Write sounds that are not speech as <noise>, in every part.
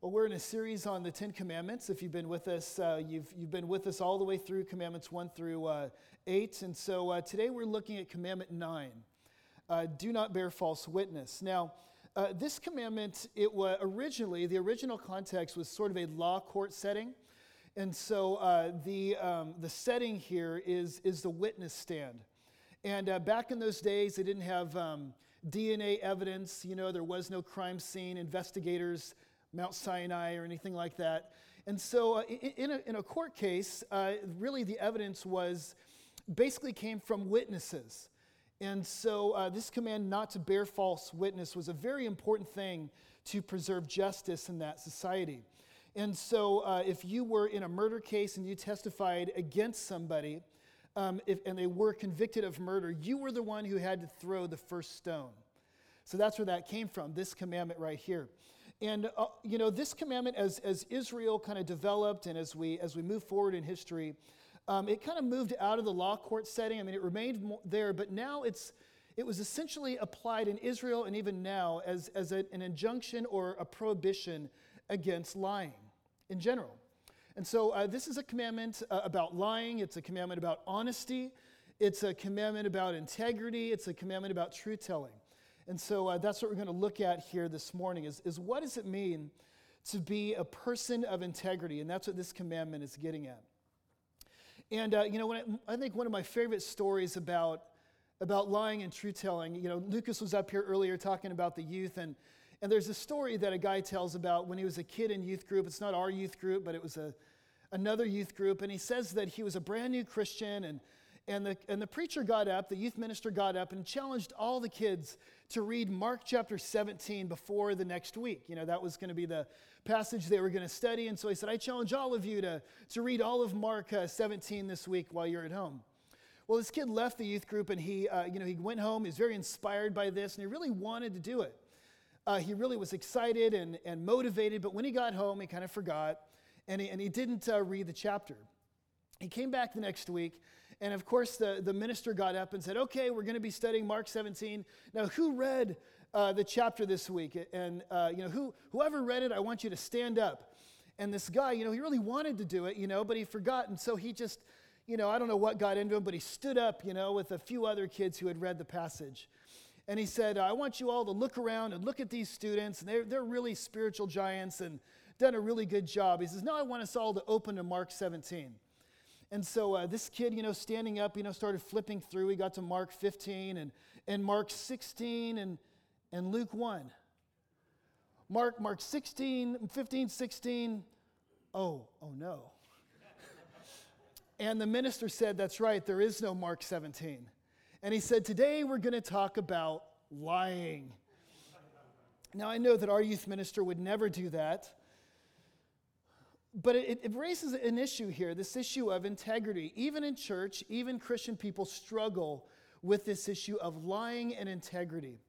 Well, we're in a series on the Ten Commandments. If you've been with us, uh, you've, you've been with us all the way through Commandments 1 through uh, 8. And so uh, today we're looking at Commandment 9 uh, do not bear false witness. Now, uh, this commandment, it was originally, the original context was sort of a law court setting. And so uh, the, um, the setting here is, is the witness stand. And back in those days, they didn't have um, DNA evidence. You know, there was no crime scene. Investigators Mount Sinai or anything like that. And so, uh, in, a, in, a, court case, uh, really the evidence was basically came from witnesses. And so, uh, this command not to bear false witness was a very important thing to preserve justice in that society. And so, uh, if you were in a murder case and you testified against somebody, um, if, and they were convicted of murder, you were the one who had to throw the first stone. So that's where that came from, this commandment right here. And, uh, you know, this commandment, as, as Israel kind of developed and as we, as we move forward in history, um, it kind of moved out of the law court setting. I mean, it remained there, but now it's, it was essentially applied in Israel and even now as, as a, an injunction or a prohibition against lying in general. And so uh, this is a commandment uh, about lying, it's a commandment about honesty, it's a commandment about integrity, it's a commandment about truth telling. And so uh, that's what we're going to look at here this morning is, is what does it mean to be a person of integrity? And that's what this commandment is getting at. And, uh, you know, I, I think one of my favorite stories about, about lying and truth telling, you know, Lucas was up here earlier talking about the youth. And, and there's a story that a guy tells about when he was a kid in youth group. It's not our youth group, but it was a, another youth group. And he says that he was a brand new Christian and and the, and the preacher got up, the youth minister got up, and challenged all the kids to read Mark chapter 17 before the next week. You know, that was going to be the passage they were going to study. And so he said, I challenge all of you to, to read all of Mark uh, 17 this week while you're at home. Well, this kid left the youth group and he, uh, you know, he went home. He was very inspired by this and he really wanted to do it. Uh, he really was excited and, and motivated, but when he got home, he kind of forgot and he, and he didn't uh, read the chapter. He came back the next week and of course, the, the minister got up and said, Okay, we're going to be studying Mark 17. Now, who read uh, the chapter this week? And, uh, you know, who, whoever read it, I want you to stand up. And this guy, you know, he really wanted to do it, you know, but he forgot. And so he just, you know, I don't know what got into him, but he stood up, you know, with a few other kids who had read the passage. And he said, I want you all to look around and look at these students. And they're, they're really spiritual giants and done a really good job. He says, Now I want us all to open to Mark 17. And so uh, this kid, you know, standing up, you know, started flipping through. He got to Mark 15 and, and Mark 16 and, and Luke 1. Mark, Mark 16, 15, 16. Oh, oh no. <laughs> and the minister said, That's right, there is no Mark 17. And he said, Today we're going to talk about lying. Now, I know that our youth minister would never do that but it, it, raises an issue here this issue of integrity. Even in church, even Christian people struggle with this issue of lying and integrity.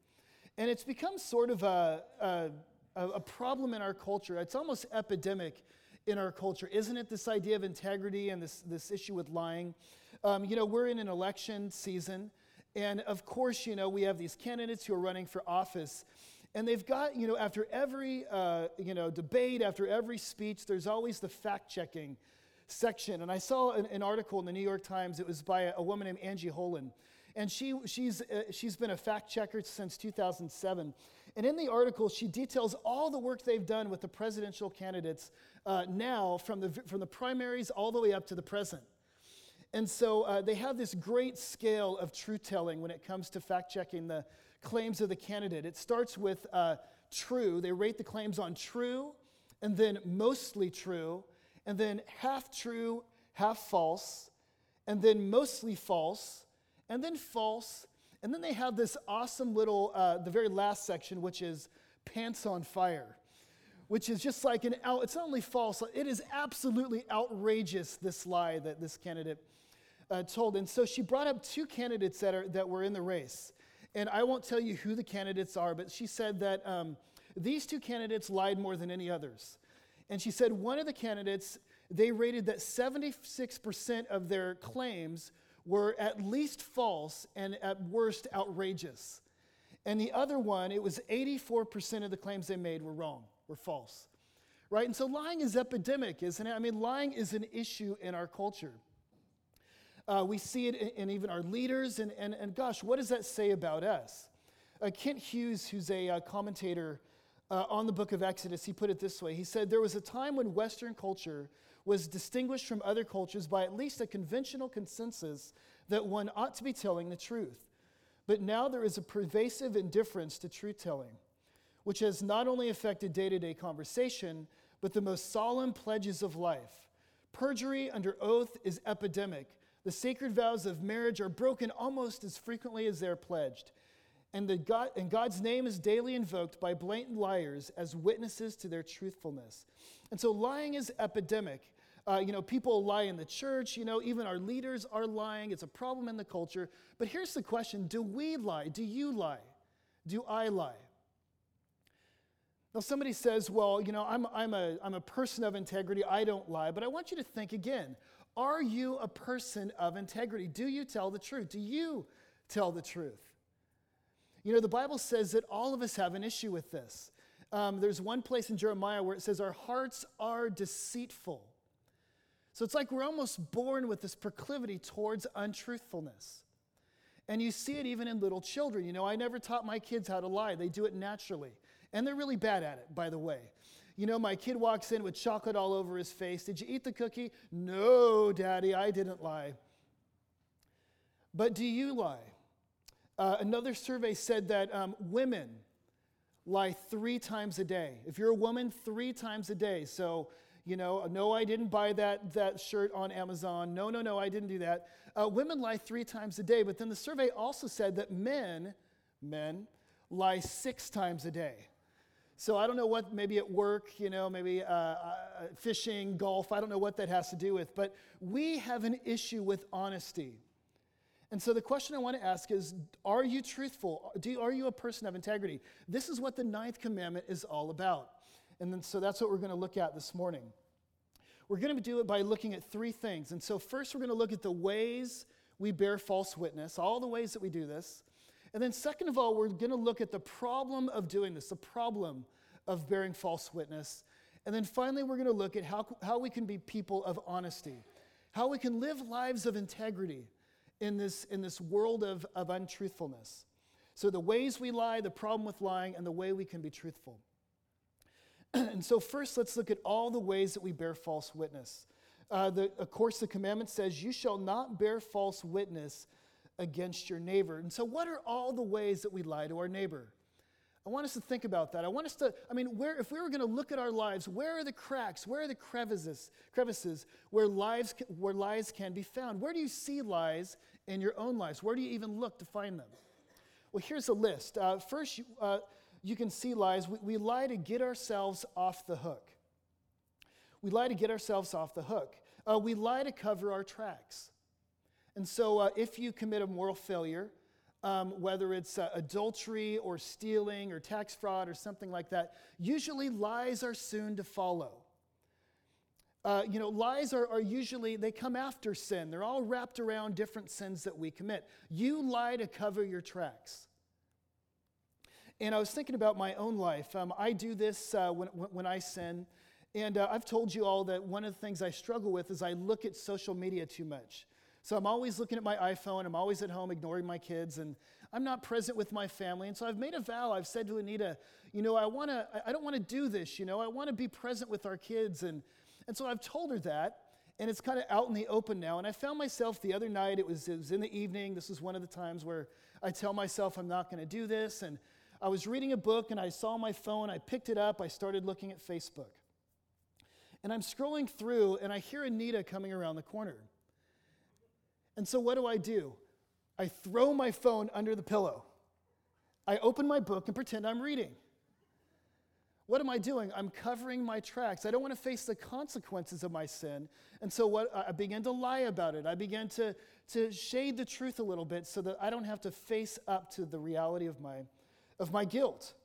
And it's become sort of a, a, a problem in our culture. It's almost epidemic in our culture, isn't it? This idea of integrity and this, this issue with lying. Um, you know, we're in an election season. And of course, you know, we have these candidates who are running for office. And they've got, you know, after every, uh, you know, debate, after every speech, there's always the fact checking section. And I saw an, an, article in the New York Times. It was by a, a woman named Angie Holan. And she, she's, uh, she's been a fact checker since 2007. And in the article, she details all the work they've done with the presidential candidates uh, now from the, from the primaries all the way up to the present. And so uh, they have this great scale of truth telling when it comes to fact checking the, claims of the candidate. It starts with uh, true. They rate the claims on true, and then mostly true, and then half true, half false, and then mostly false, and then false. And then they have this awesome little, uh, the very last section, which is pants on fire, which is just like an out, it's not only false, it is absolutely outrageous, this lie that this candidate uh, told. And so she brought up two candidates that, are, that were in the race. And I won't tell you who the candidates are, but she said that um, these two candidates lied more than any others. And she said one of the candidates, they rated that 76% of their claims were at least false and at worst outrageous. And the other one, it was 84% of the claims they made were wrong, were false. right? And so lying is epidemic, isn't it? I mean, lying is an issue in our culture. Uh, we see it in, in, even our leaders, and, and, and gosh, what does that say about us? Uh, Kent Hughes, who's a uh, commentator uh, on the book of Exodus, he put it this way He said, There was a time when Western culture was distinguished from other cultures by at least a conventional consensus that one ought to be telling the truth. But now there is a pervasive indifference to truth telling, which has not only affected day to day conversation, but the most solemn pledges of life. Perjury under oath is epidemic. The sacred vows of marriage are broken almost as frequently as they're pledged. And, the God, and God's name is daily invoked by blatant liars as witnesses to their truthfulness. And so lying is epidemic. Uh, you know, people lie in the church, you know, even our leaders are lying. It's a problem in the culture. But here's the question Do we lie? Do you lie? Do I lie? Now, somebody says, Well, you know, I'm, I'm, a, I'm a person of integrity. I don't lie. But I want you to think again Are you a person of integrity? Do you tell the truth? Do you tell the truth? You know, the Bible says that all of us have an issue with this. Um, there's one place in Jeremiah where it says, Our hearts are deceitful. So it's like we're almost born with this proclivity towards untruthfulness. And you see it even in little children. You know, I never taught my kids how to lie, they do it naturally. And they're really bad at it, by the way. You know, my kid walks in with chocolate all over his face. Did you eat the cookie? No, Daddy, I didn't lie. But do you lie? Uh, another survey said that um, women lie three times a day. If you're a woman, three times a day. So, you know, no, I didn't buy that, that shirt on Amazon. No, no, no, I didn't do that. Uh, women lie three times a day. But then the survey also said that men, men, lie six times a day. So I don't know what, maybe at work, you know, maybe uh, uh, fishing, golf, I don't know what that has to do with. But we have an issue with honesty. And so the question I want to ask is Are you truthful? Do, are you a person of integrity? This is what the ninth commandment is all about. And then, so that's what we're going to look at this morning. We're going to do it by looking at three things. And so, first, we're going to look at the ways we bear false witness, all the ways that we do this. And then, second of all, we're going to look at the problem of doing this, the problem of bearing false witness. And then finally, we're going to look at how, how we can be people of honesty, how we can live lives of integrity in this, in this world of, of untruthfulness. So, the ways we lie, the problem with lying, and the way we can be truthful. <clears throat> and so, first, let's look at all the ways that we bear false witness. Uh, the, of course, the commandment says, You shall not bear false witness against your neighbor. And so, what are all the ways that we lie to our neighbor? I want us to think about that. I want us to, I mean, where, if we were going to look at our lives, where are the cracks? Where are the crevices, crevices where, lives, where lies can be found? Where do you see lies in your own lives? Where do you even look to find them? Well, here's a list. Uh, first, uh, you can see lies. We, we lie to get ourselves off the hook. We lie to get ourselves off the hook. Uh, we lie to cover our tracks. And so, uh, if you commit a moral failure, um, whether it's uh, adultery or stealing or tax fraud or something like that, usually lies are soon to follow. Uh, you know, lies are, are usually, they come after sin. They're all wrapped around different sins that we commit. You lie to cover your tracks. And I was thinking about my own life. Um, I do this uh, when, when I sin. And uh, I've told you all that one of the things I struggle with is I look at social media too much. So I'm always looking at my iPhone. I'm always at home ignoring my kids, and I'm not present with my family. And so I've made a vow. I've said to Anita, you know, I want to. I don't want to do this. You know, I want to be present with our kids, and and so I've told her that. And it's kind of out in the open now. And I found myself the other night. It was it was in the evening. This was one of the times where I tell myself I'm not going to do this. And I was reading a book, and I saw my phone. I picked it up. I started looking at Facebook. And I'm scrolling through, and I hear Anita coming around the corner. And so what do I do? I throw my phone under the pillow. I open my book and pretend I'm reading. What am I doing? I'm covering my tracks. I don't want to face the consequences of my sin. And so what I began to lie about it. I began to, to shade the truth a little bit so that I don't have to face up to the reality of my, of my guilt.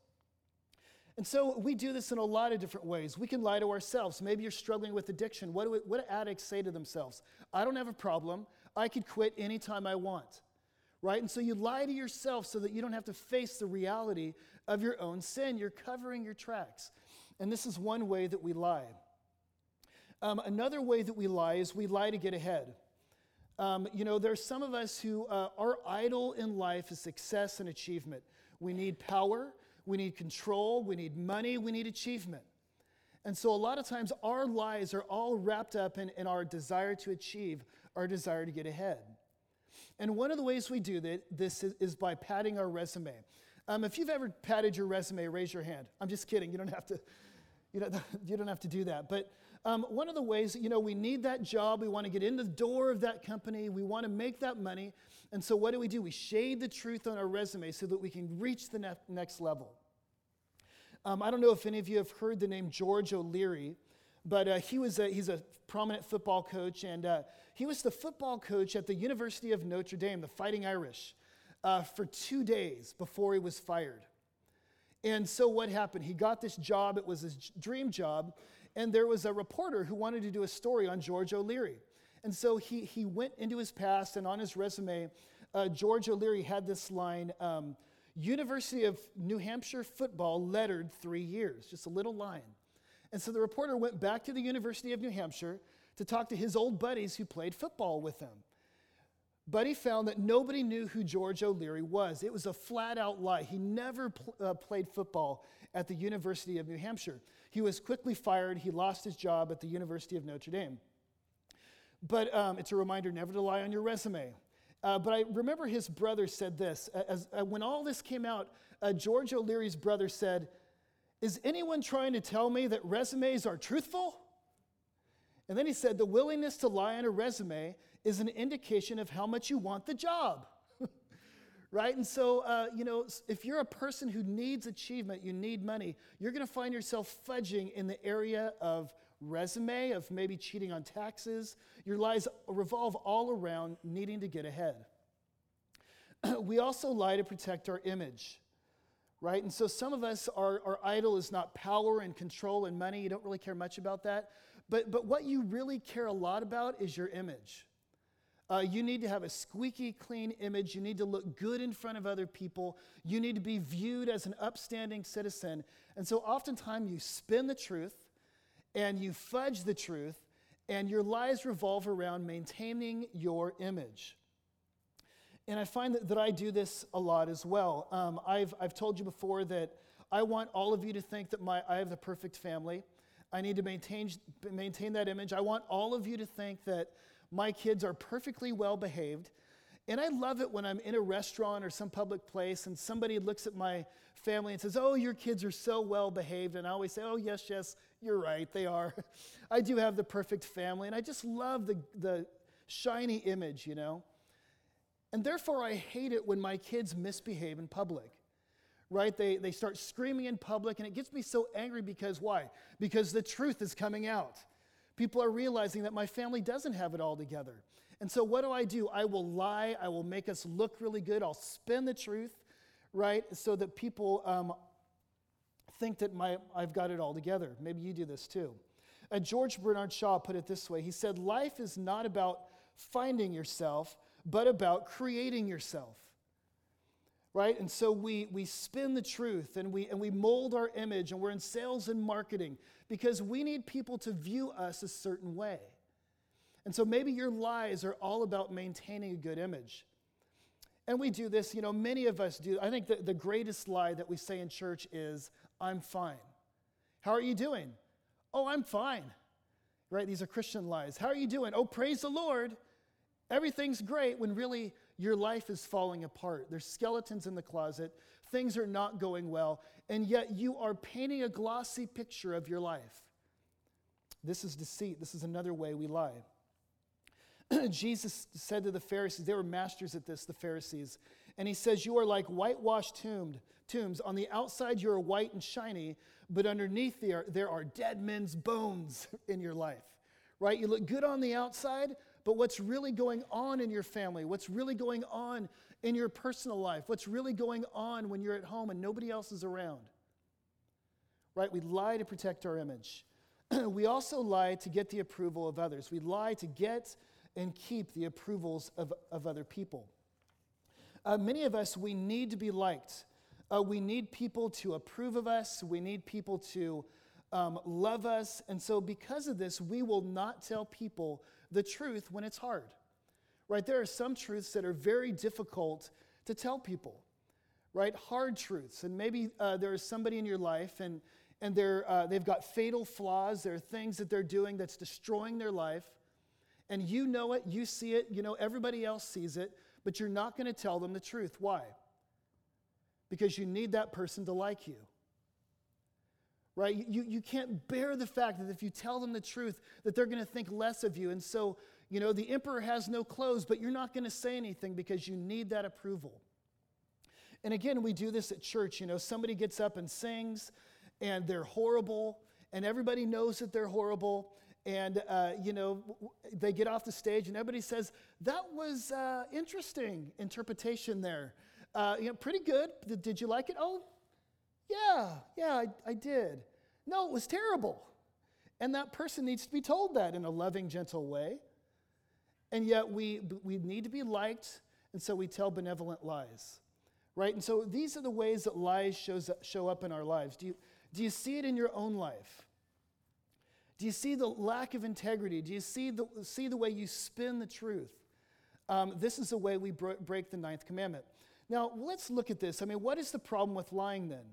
And so we do this in a lot of different ways. We can lie to ourselves. Maybe you're struggling with addiction. What do, what do addicts say to themselves? I don't have a problem. I could quit anytime I want. Right? And so you lie to yourself so that you don't have to face the reality of your own sin. You're covering your tracks. And this is one way that we lie. Um, another way that we lie is we lie to get ahead. Um, you know, there's some of us who uh, our idol in life is success and achievement. We need power, we need control, we need money, we need achievement. And so a lot of times our lies are all wrapped up in, in our desire to achieve, our desire to get ahead. And one of the ways we do that, this is, is by padding our resume. Um, if you've ever padded your resume, raise your hand. I'm just kidding. You don't have to, you don't, <laughs> you don't have to do that. But um, one of the ways, you know, we need that job. We want to get in the door of that company. We want to make that money. And so what do we do? We shade the truth on our resume so that we can reach the ne- next level. Um, I don't know if any of you have heard the name George O'Leary, but uh, he was a, he's a prominent football coach, and uh, he was the football coach at the University of Notre Dame, the Fighting Irish, uh, for two days before he was fired. And so what happened? He got this job, it was his dream job, and there was a reporter who wanted to do a story on George O'Leary. And so he, he went into his past, and on his resume, uh, George O'Leary had this line um, University of New Hampshire football lettered three years, just a little line. And so the reporter went back to the University of New Hampshire to talk to his old buddies who played football with him. Buddy found that nobody knew who George O'Leary was. It was a flat out lie. He never pl- uh, played football at the University of New Hampshire. He was quickly fired. He lost his job at the University of Notre Dame. But um, it's a reminder never to lie on your resume. Uh, but I remember his brother said this. As, uh, when all this came out, uh, George O'Leary's brother said, Is anyone trying to tell me that resumes are truthful? And then he said, The willingness to lie on a resume is an indication of how much you want the job. <laughs> right? And so, uh, you know, if you're a person who needs achievement, you need money, you're going to find yourself fudging in the area of resume, of maybe cheating on taxes. Your lies revolve all around needing to get ahead. <clears throat> we also lie to protect our image, right? And so some of us, our, our idol is not power and control and money. You don't really care much about that. But, but what you really care a lot about is your image. Uh, you need to have a squeaky clean image. You need to look good in front of other people. You need to be viewed as an upstanding citizen. And so oftentimes you spin the truth and you fudge the truth, and your lies revolve around maintaining your image. And I find that, that I do this a lot as well. Um, I've, I've told you before that I want all of you to think that my, I have the perfect family. I need to maintain, maintain that image. I want all of you to think that my kids are perfectly well behaved. And I love it when I'm in a restaurant or some public place and somebody looks at my family and says, Oh, your kids are so well behaved. And I always say, Oh, yes, yes, you're right, they are. <laughs> I do have the perfect family, and I just love the, the shiny image, you know? And therefore, I hate it when my kids misbehave in public, right? They, they start screaming in public, and it gets me so angry because why? Because the truth is coming out. People are realizing that my family doesn't have it all together. And so, what do I do? I will lie, I will make us look really good, I'll spin the truth, right? So that people um, think that my, I've got it all together. Maybe you do this too. Uh, George Bernard Shaw put it this way He said, Life is not about finding yourself, but about creating yourself. Right? And so we, we spin the truth and we, and we mold our image, and we're in sales and marketing because we need people to view us a certain way. And so maybe your lies are all about maintaining a good image. And we do this, you know, many of us do. I think the, the greatest lie that we say in church is, I'm fine. How are you doing? Oh, I'm fine. Right? These are Christian lies. How are you doing? Oh, praise the Lord. Everything's great when really your life is falling apart. There's skeletons in the closet. Things are not going well. And yet you are painting a glossy picture of your life. This is deceit. This is another way we lie. <clears throat> Jesus said to the Pharisees, they were masters at this, the Pharisees, and he says, You are like whitewashed tombed, tombs. On the outside, you are white and shiny, but underneath there, there are dead men's bones <laughs> in your life, right? You look good on the outside, but what's really going on in your family? What's really going on in your personal life? What's really going on when you're at home and nobody else is around? Right? We lie to protect our image. <clears throat> we also lie to get the approval of others. We lie to get and keep the approvals of, of other people. Uh, many of us, we need to be liked. Uh, we need people to approve of us. We need people to um, love us. And so, because of this, we will not tell people the truth when it's hard. Right? There are some truths that are very difficult to tell people, right? Hard truths. And maybe uh, there is somebody in your life and, and they're, uh, they've got fatal flaws. There are things that they're doing that's destroying their life. And you know it, you see it, you know, everybody else sees it, but you're not going to tell them the truth. Why? Because you need that person to like you right? You, you can't bear the fact that if you tell them the truth that they're going to think less of you. And so you know the emperor has no clothes but you're not going to say anything because you need that approval. And again we do this at church you know somebody gets up and sings and they're horrible and everybody knows that they're horrible. And uh, you know they get off the stage and everybody says that was uh, interesting interpretation there. Uh, you know pretty good. Did, did you like it? Oh yeah, yeah, I, I did. No, it was terrible. And that person needs to be told that in a loving, gentle way. And yet we, we need to be liked, and so we tell benevolent lies. Right? And so these are the ways that lies shows show up in our lives. Do you, do you see it in your own life? Do you see the lack of integrity? Do you see the, see the way you spin the truth? Um, this is the way we break the ninth commandment. Now, let's look at this. I mean, what is the problem with lying then?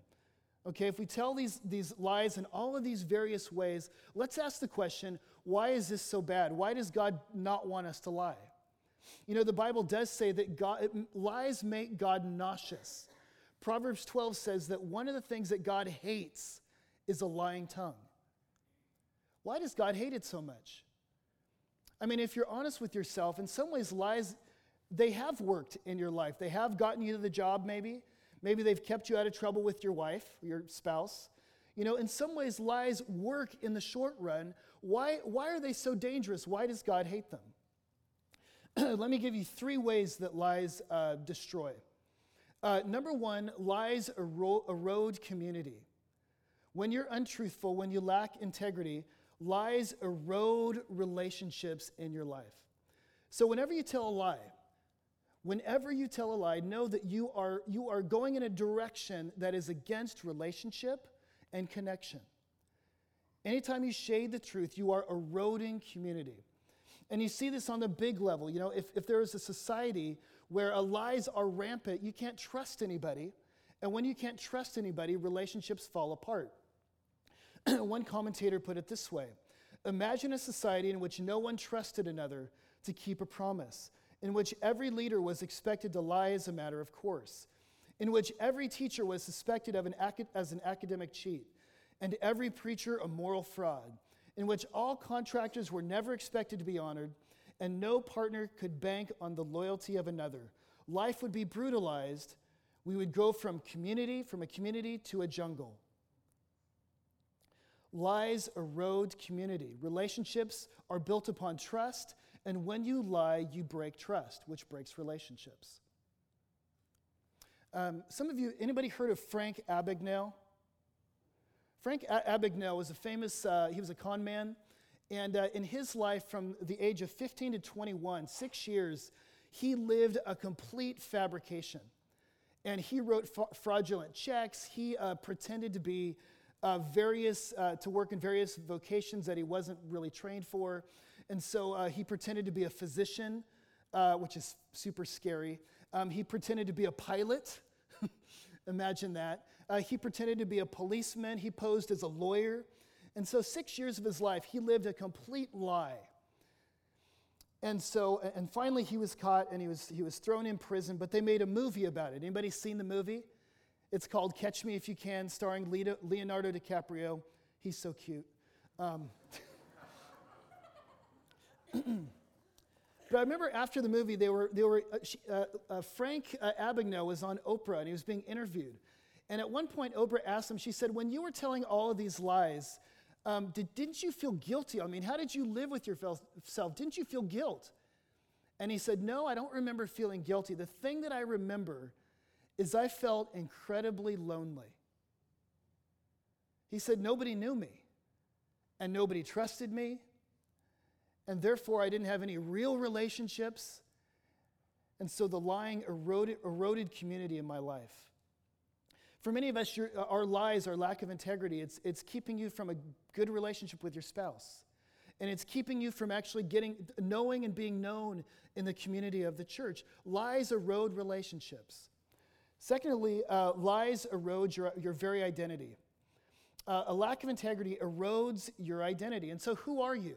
Okay, if we tell these, these lies in all of these various ways, let's ask the question why is this so bad? Why does God not want us to lie? You know, the Bible does say that God, lies make God nauseous. Proverbs 12 says that one of the things that God hates is a lying tongue. Why does God hate it so much? I mean, if you're honest with yourself, in some ways, lies, they have worked in your life. They have gotten you to the job, maybe. Maybe they've kept you out of trouble with your wife, your spouse. You know, in some ways, lies work in the short run. Why, why are they so dangerous? Why does God hate them? <clears throat> Let me give you three ways that lies uh, destroy. Uh, number one, lies ero- erode community. When you're untruthful, when you lack integrity, lies erode relationships in your life. So, whenever you tell a lie, Whenever you tell a lie, know that you are, you are going in a direction that is against relationship and connection. Anytime you shade the truth, you are eroding community. And you see this on the big level. You know, if, if there is a society where lies are rampant, you can't trust anybody. And when you can't trust anybody, relationships fall apart. <clears throat> one commentator put it this way Imagine a society in which no one trusted another to keep a promise in which every leader was expected to lie as a matter of course, in which every teacher was suspected of an, as an academic cheat, and every preacher a moral fraud, in which all contractors were never expected to be honored, and no partner could bank on the loyalty of another. Life would be brutalized. We would go from community, from a community to a jungle. Lies erode community. Relationships are built upon trust and when you lie, you break trust, which breaks relationships. Um, some of you, anybody heard of Frank Abagnale? Frank Abagnale was a famous, uh, he was a con man. And uh, in his life, from the age of 15 to 21, six years, he lived a complete fabrication. And he wrote fa- fraudulent checks. He uh, pretended to be uh, various, uh, to work in various vocations that he wasn't really trained for. And so uh, he pretended to be a physician, uh, which is super scary. Um, he pretended to be a pilot. <laughs> Imagine that. Uh, he pretended to be a policeman. He posed as a lawyer. And so, six years of his life, he lived a complete lie. And so, and finally, he was caught and he was, he was thrown in prison, but they made a movie about it. Anybody seen the movie? It's called Catch Me If You Can, starring Leonardo DiCaprio. He's so cute. Um, <laughs> <clears throat> but I remember after the movie, they were, they were, uh, she, uh, uh, Frank uh, Abagnale was on Oprah and he was being interviewed. And at one point, Oprah asked him, she said, When you were telling all of these lies, um, did, didn't you feel guilty? I mean, how did you live with yourself? Didn't you feel guilt? And he said, No, I don't remember feeling guilty. The thing that I remember is I felt incredibly lonely. He said, Nobody knew me, and nobody trusted me, and therefore I didn't have any real relationships. And so the lying eroded, eroded community in my life. For many of us, your, our lies, our lack of integrity, it's, it's keeping you from a good relationship with your spouse. And it's keeping you from actually getting, knowing and being known in the community of the church. Lies erode relationships. Secondly, uh, lies erode your, your very identity. Uh, a lack of integrity erodes your identity. And so, who are you?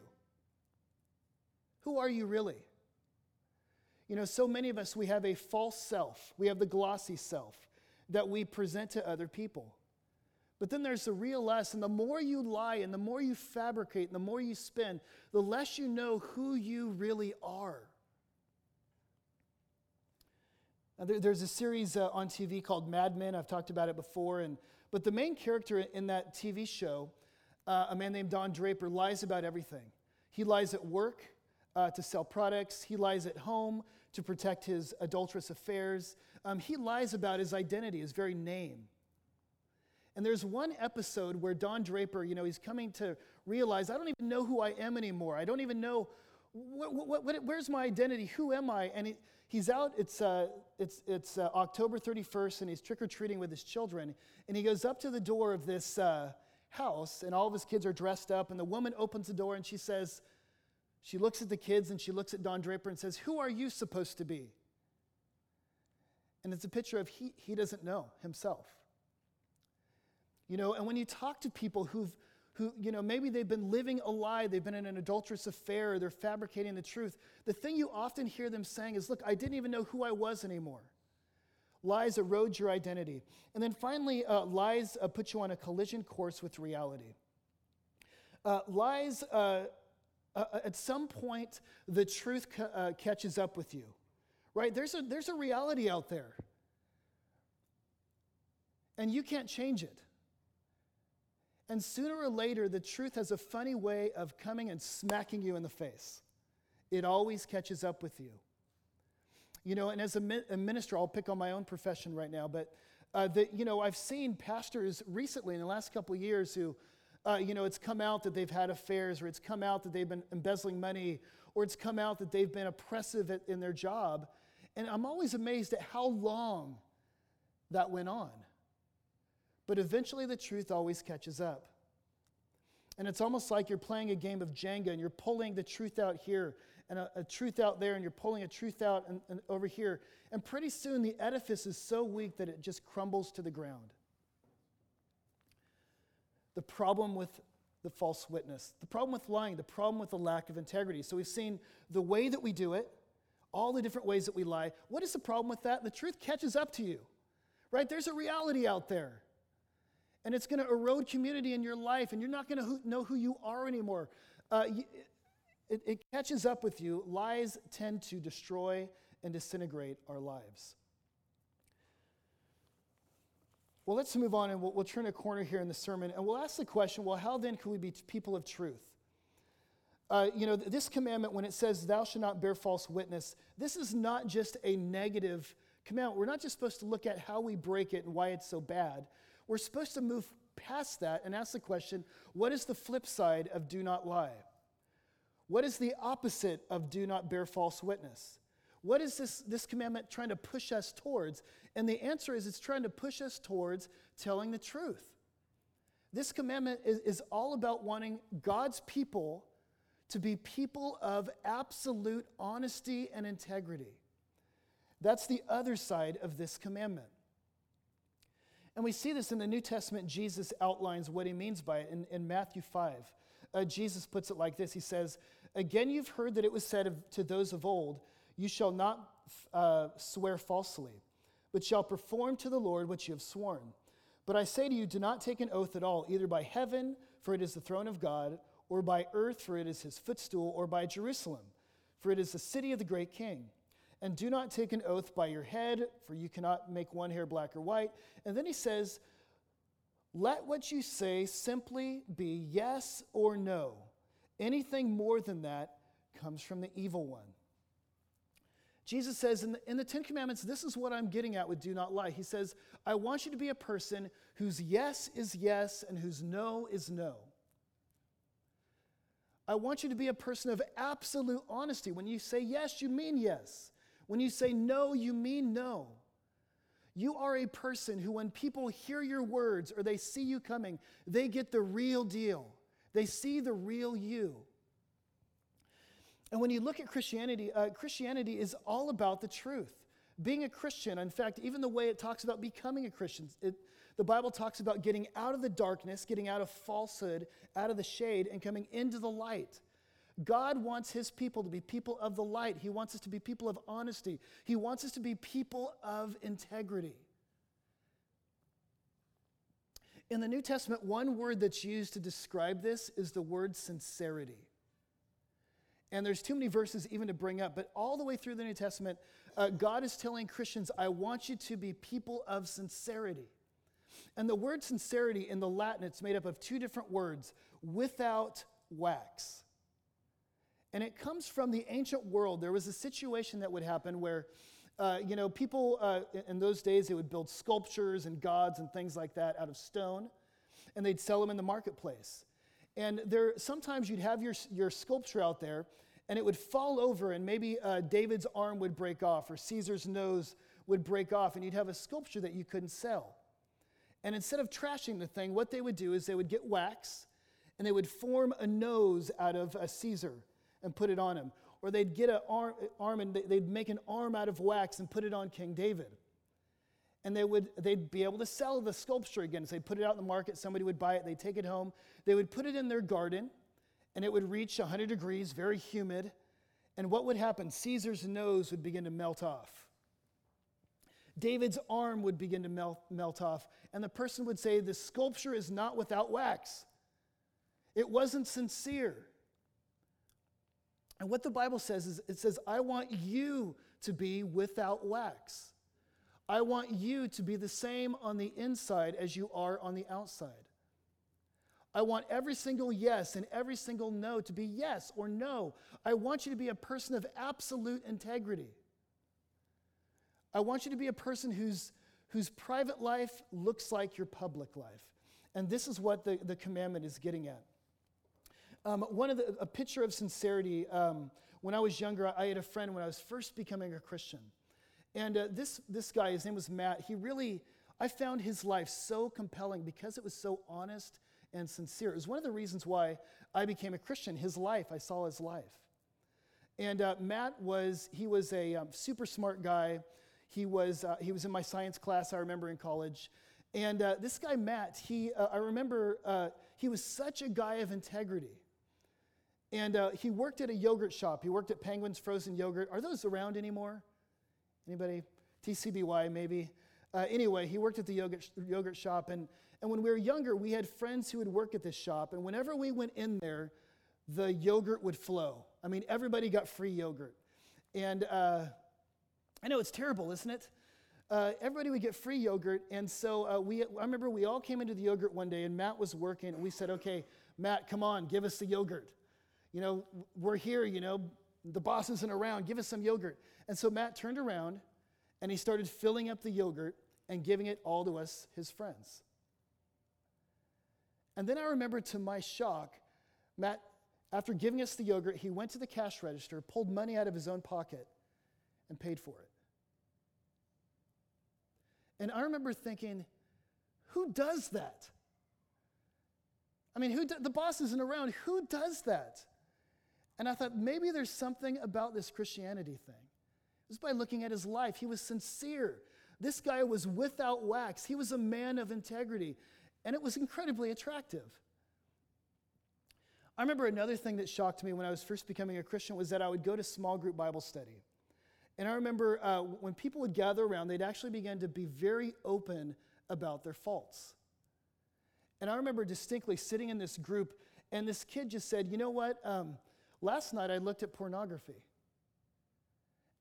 Who are you really? You know, so many of us, we have a false self, we have the glossy self that we present to other people. But then there's the real us, and the more you lie and the more you fabricate and the more you spin, the less you know who you really are. Now, there, there's a series uh, on TV called Mad Men. I've talked about it before. And, but the main character in that TV show, uh, a man named Don Draper, lies about everything. He lies at work uh, to sell products, he lies at home to protect his adulterous affairs. Um, he lies about his identity, his very name. And there's one episode where Don Draper, you know, he's coming to realize, I don't even know who I am anymore. I don't even know, where's my identity? Who am I? And he, he's out, it's, uh, it's, it's uh, October 31st, and he's trick or treating with his children. And he goes up to the door of this uh, house, and all of his kids are dressed up. And the woman opens the door and she says, she looks at the kids and she looks at Don Draper and says, Who are you supposed to be? And it's a picture of he, he doesn't know himself. You know, and when you talk to people who've, who, you know, maybe they've been living a lie, they've been in an adulterous affair, they're fabricating the truth, the thing you often hear them saying is, Look, I didn't even know who I was anymore. Lies erode your identity. And then finally, uh, lies uh, put you on a collision course with reality. Uh, lies uh, uh, at some point, the truth ca- uh, catches up with you, right? There's a, there's a reality out there, and you can't change it. And sooner or later, the truth has a funny way of coming and smacking you in the face. It always catches up with you. You know, and as a, mi- a minister, I'll pick on my own profession right now, but uh, you know, I've seen pastors recently in the last couple years who uh, you know, it's come out that they've had affairs, or it's come out that they've been embezzling money, or it's come out that they've been oppressive at, in their job. And I'm always amazed at how long that went on. But eventually the truth always catches up. And it's almost like you're playing a game of Jenga and you're pulling the truth out here and a, a truth out there and you're pulling a truth out and, and over here. And pretty soon the edifice is so weak that it just crumbles to the ground the problem with the false witness, the problem with lying, the problem with the lack of integrity. So we've seen the way that we do it, all the different ways that we lie. What is the problem with that? The truth catches up to you, right? There's a reality out there. And it's going to erode community in your life, and you're not going to know who you are anymore. Uh, it, it catches up with you. Lies tend to destroy and disintegrate our lives. Well, let's move on and we'll, we'll, turn a corner here in the sermon and we'll ask the question well, how then can we be people of truth? Uh, you know, this commandment, when it says, Thou shalt not bear false witness, this is not just a negative commandment. We're not just supposed to look at how we break it and why it's so bad. We're supposed to move past that and ask the question what is the flip side of do not lie? What is the opposite of do not bear false witness? What is this, this commandment trying to push us towards? And the answer is it's trying to push us towards telling the truth. This commandment is, is all about wanting God's people to be people of absolute honesty and integrity. That's the other side of this commandment. And we see this in the New Testament. Jesus outlines what he means by it in, in Matthew 5. Uh, Jesus puts it like this He says, Again, you've heard that it was said of, to those of old, you shall not uh, swear falsely, but shall perform to the Lord what you have sworn. But I say to you, do not take an oath at all, either by heaven, for it is the throne of God, or by earth, for it is his footstool, or by Jerusalem, for it is the city of the great king. And do not take an oath by your head, for you cannot make one hair black or white. And then he says, Let what you say simply be yes or no. Anything more than that comes from the evil one. Jesus says in the, in the Ten Commandments, this is what I'm getting at with do not lie. He says, I want you to be a person whose yes is yes and whose no is no. I want you to be a person of absolute honesty. When you say yes, you mean yes. When you say no, you mean no. You are a person who, when people hear your words or they see you coming, they get the real deal. They see the real you. And when you look at Christianity, uh, Christianity is all about the truth. Being a Christian, in fact, even the way it talks about becoming a Christian, it, the Bible talks about getting out of the darkness, getting out of falsehood, out of the shade, and coming into the light. God wants his people to be people of the light. He wants us to be people of honesty. He wants us to be people of integrity. In the New Testament, one word that's used to describe this is the word sincerity. And there's too many verses even to bring up, but all the way through the New Testament, uh, God is telling Christians, I want you to be people of sincerity. And the word sincerity in the Latin, it's made up of two different words without wax. And it comes from the ancient world. There was a situation that would happen where, uh, you know, people uh, in those days, they would build sculptures and gods and things like that out of stone, and they'd sell them in the marketplace. And there, sometimes you'd have your, your sculpture out there, and it would fall over, and maybe uh, David's arm would break off, or Caesar's nose would break off, and you'd have a sculpture that you couldn't sell. And instead of trashing the thing, what they would do is they would get wax and they would form a nose out of a Caesar and put it on him. Or they'd get an arm, arm and they'd make an arm out of wax and put it on King David. And they would, they'd be able to sell the sculpture again. So they'd put it out in the market, somebody would buy it, they'd take it home. They would put it in their garden, and it would reach 100 degrees, very humid. And what would happen? Caesar's nose would begin to melt off. David's arm would begin to melt, melt off, and the person would say, The sculpture is not without wax. It wasn't sincere. And what the Bible says is it says, I want you to be without wax. I want you to be the same on the inside as you are on the outside. I want every single yes and every single no to be yes or no. I want you to be a person of absolute integrity. I want you to be a person whose, whose private life looks like your public life. And this is what the, the commandment is getting at. Um, one of the, a picture of sincerity, um, when I was younger, I had a friend when I was first becoming a Christian. And uh, this, this guy, his name was Matt, he really, I found his life so compelling because it was so honest and sincere. It was one of the reasons why I became a Christian. His life, I saw his life. And uh, Matt was, he was a um, super smart guy. He was, uh, he was in my science class, I remember in college. And uh, this guy, Matt, he, uh, I remember uh, he was such a guy of integrity. And uh, he worked at a yogurt shop. He worked at Penguin's Frozen Yogurt. Are those around anymore? Anybody? TCBY, maybe. Uh, anyway, he worked at the yogurt, yogurt shop. And, and when we were younger, we had friends who would work at this shop. And whenever we went in there, the yogurt would flow. I mean, everybody got free yogurt. And I know it's terrible, isn't it? Uh, everybody would get free yogurt. And so uh, we, I remember we all came into the yogurt one day, and Matt was working, and we said, okay, Matt, come on, give us the yogurt. You know, we're here, you know, the boss isn't around, give us some yogurt. And so Matt turned around, and he started filling up the yogurt and giving it all to us, his friends. And then I remember to my shock, Matt, after giving us the yogurt, he went to the cash register, pulled money out of his own pocket, and paid for it. And I remember thinking, who does that? I mean, who do, the boss isn't around. Who does that? And I thought maybe there's something about this Christianity thing. Just by looking at his life, he was sincere. This guy was without wax. He was a man of integrity, and it was incredibly attractive. I remember another thing that shocked me when I was first becoming a Christian was that I would go to small group Bible study. And I remember uh, when people would gather around, they'd actually begin to be very open about their faults. And I remember distinctly sitting in this group, and this kid just said, You know what? Um, last night I looked at pornography.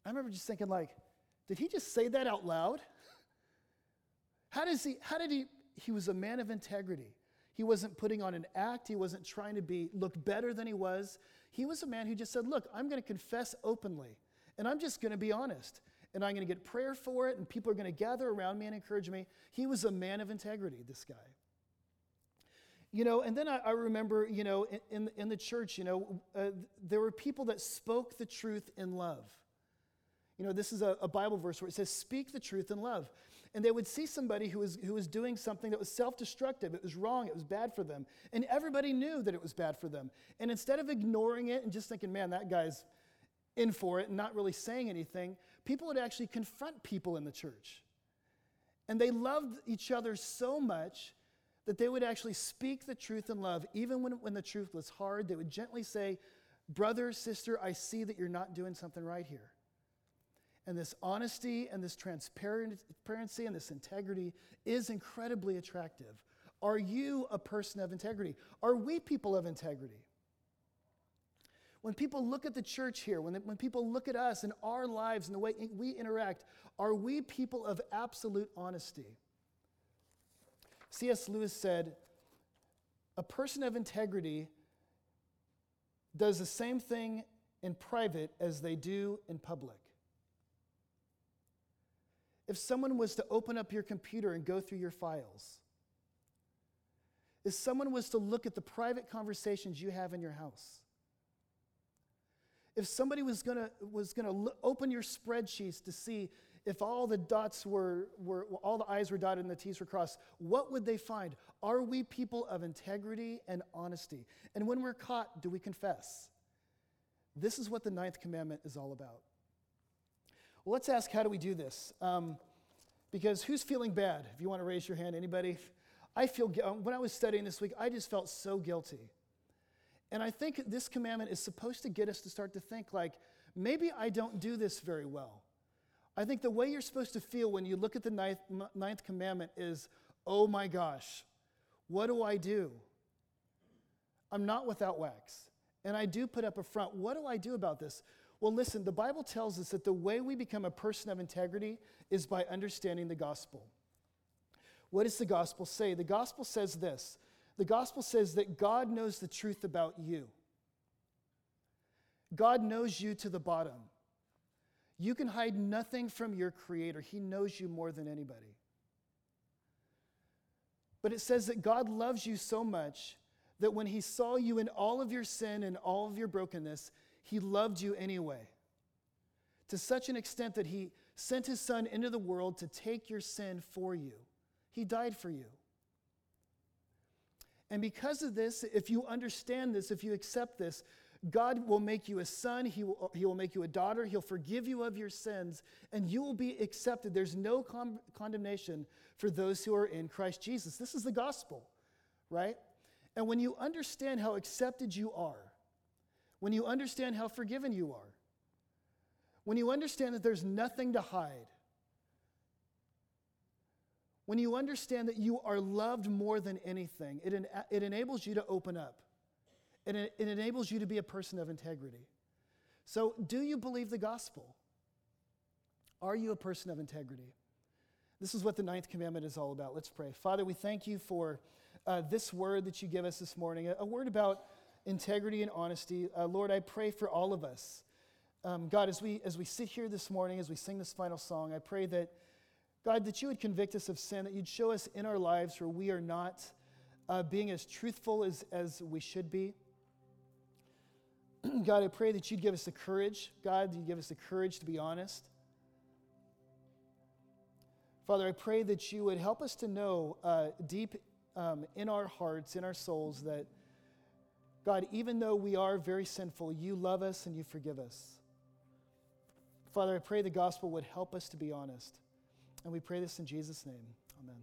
I remember just thinking, like, did he just say that out loud? how does he, how did he, he was a man of integrity. He wasn't putting on an act. He wasn't trying to be, look better than he was. He was a man who just said, look, I'm going to confess openly. And I'm just going to be honest. And I'm going to get prayer for it, and people are going to gather around me and encourage me. He was a man of integrity, this guy. You know, and then I, I remember, you know, in, in the church, you know, uh, there were people that spoke the truth in love. You know, this is a, a Bible verse where it says, speak the truth in love. and they would see somebody who was, who was doing something that was self destructive. It was wrong. It was bad for them. And everybody knew that it was bad for them. And instead of ignoring it and just thinking, man, that guy's in for it and not really saying anything, people would actually confront people in the church. And they loved each other so much that they would actually speak the truth in love, even when, when the truth was hard. They would gently say, Brother, sister, I see that you're not doing something right here. And this honesty and this transparency and this integrity is incredibly attractive. Are you a person of integrity? Are we people of integrity? When people look at the church here, when, when people look at us and our lives and the way we interact, are we people of absolute honesty? C.S. Lewis said, A person of integrity does the same thing in private as they do in public. If someone was to open up your computer and go through your files, if someone was to look at the private conversations you have in your house, if somebody was going was to open your spreadsheets to see if all the dots were, were all the i's were dotted and the t's were crossed what would they find? Are we people of integrity and honesty? And when we're caught do we confess? This is what the ninth commandment is all about well let's ask how do we do this um, because who's feeling bad if you want to raise your hand anybody i feel when i was studying this week i just felt so guilty and I think this commandment is supposed to get us to start to think like, maybe I don't do this very well. I think the way you're supposed to feel when you look at the ninth, ninth commandment is, oh my gosh, what do I do? I'm not without wax. And I do put up a front. What do I do about this? Well, listen, the Bible tells us that the way we become a person of integrity is by understanding the gospel. What does the gospel say? The gospel says this the gospel says that God knows the truth about you. God knows you to the bottom. You can hide nothing from your Creator, He knows you more than anybody. But it says that God loves you so much that when He saw you in all of your sin and all of your brokenness, He loved you anyway. To such an extent that He sent His Son into the world to take your sin for you. He died for you. And because of this, if you understand this, if you accept this, God will make you a son, he will, he will make you a daughter, He'll forgive you of your sins, and you will be accepted. There's no con- condemnation for those who are in Christ Jesus. This is the gospel, right? And when you understand how accepted you are, when you understand how forgiven you are, when you understand that there's nothing to hide, when you understand that you are loved more than anything, it, en- it enables you to open up. It, en- it enables you to be a person of integrity. So, do you believe the gospel? Are you a person of integrity? This is what the ninth commandment is all about. Let's pray. Father, we thank you for uh, this word that you give us this morning, a, a word about integrity and honesty. Uh, Lord, I pray for all of us. Um, God, as we, as we sit here this morning, as we sing this final song, I pray that God, that you would convict us of sin, that you'd show us in our lives where we are not uh, being as truthful as, as we should be. <clears throat> God, I pray that you'd give us the courage, God, you'd give us the courage to be honest. Father, I pray that you would help us to know uh, deep um, in our hearts, in our souls, that God, even though we are very sinful, you love us and you forgive us. Father, I pray the gospel would help us to be honest. And we pray this in Jesus' name. Amen.